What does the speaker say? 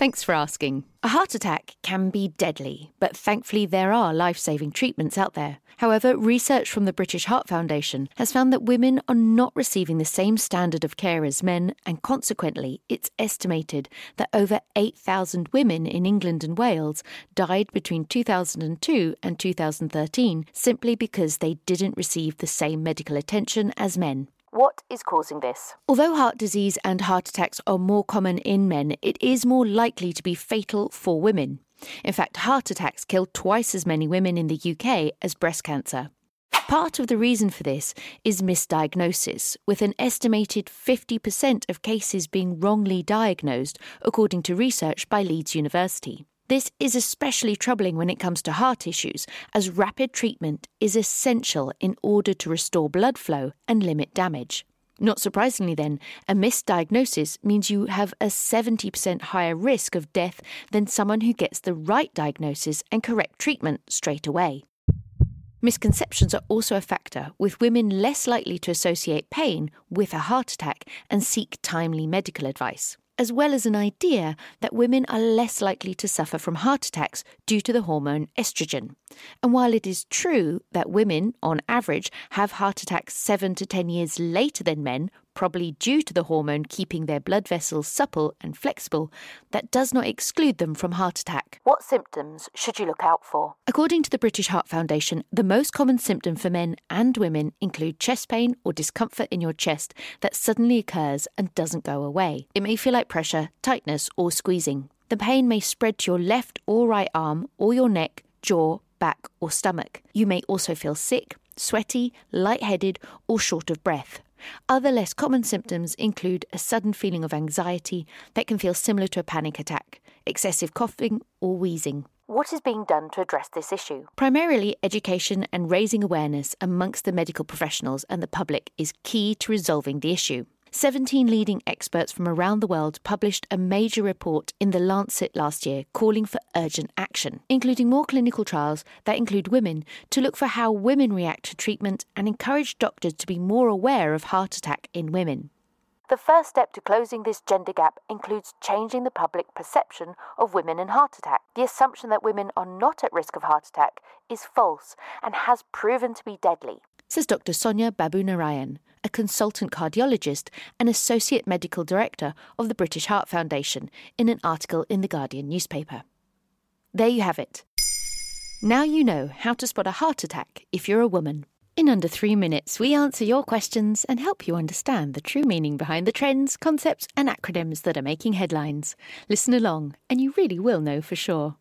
Thanks for asking. A heart attack can be deadly, but thankfully there are life saving treatments out there. However, research from the British Heart Foundation has found that women are not receiving the same standard of care as men, and consequently, it's estimated that over 8,000 women in England and Wales died between 2002 and 2013 simply because they didn't receive the same medical attention as men. What is causing this? Although heart disease and heart attacks are more common in men, it is more likely to be fatal for women. In fact, heart attacks kill twice as many women in the UK as breast cancer. Part of the reason for this is misdiagnosis, with an estimated 50% of cases being wrongly diagnosed, according to research by Leeds University. This is especially troubling when it comes to heart issues, as rapid treatment is essential in order to restore blood flow and limit damage. Not surprisingly, then, a misdiagnosis means you have a 70% higher risk of death than someone who gets the right diagnosis and correct treatment straight away. Misconceptions are also a factor, with women less likely to associate pain with a heart attack and seek timely medical advice as well as an idea that women are less likely to suffer from heart attacks due to the hormone estrogen. And while it is true that women, on average, have heart attacks 7 to 10 years later than men, probably due to the hormone keeping their blood vessels supple and flexible, that does not exclude them from heart attack. What symptoms should you look out for? According to the British Heart Foundation, the most common symptom for men and women include chest pain or discomfort in your chest that suddenly occurs and doesn't go away. It may feel like pressure, tightness, or squeezing. The pain may spread to your left or right arm or your neck, jaw, back, or stomach. You may also feel sick, sweaty, lightheaded, or short of breath. Other less common symptoms include a sudden feeling of anxiety that can feel similar to a panic attack, excessive coughing, or wheezing. What is being done to address this issue? Primarily, education and raising awareness amongst the medical professionals and the public is key to resolving the issue. 17 leading experts from around the world published a major report in The Lancet last year calling for urgent action, including more clinical trials that include women to look for how women react to treatment and encourage doctors to be more aware of heart attack in women. The first step to closing this gender gap includes changing the public perception of women and heart attack. The assumption that women are not at risk of heart attack is false and has proven to be deadly, says Dr. Sonya Babu Narayan, a consultant cardiologist and associate medical director of the British Heart Foundation, in an article in the Guardian newspaper. There you have it. Now you know how to spot a heart attack if you're a woman. In under three minutes, we answer your questions and help you understand the true meaning behind the trends, concepts, and acronyms that are making headlines. Listen along, and you really will know for sure.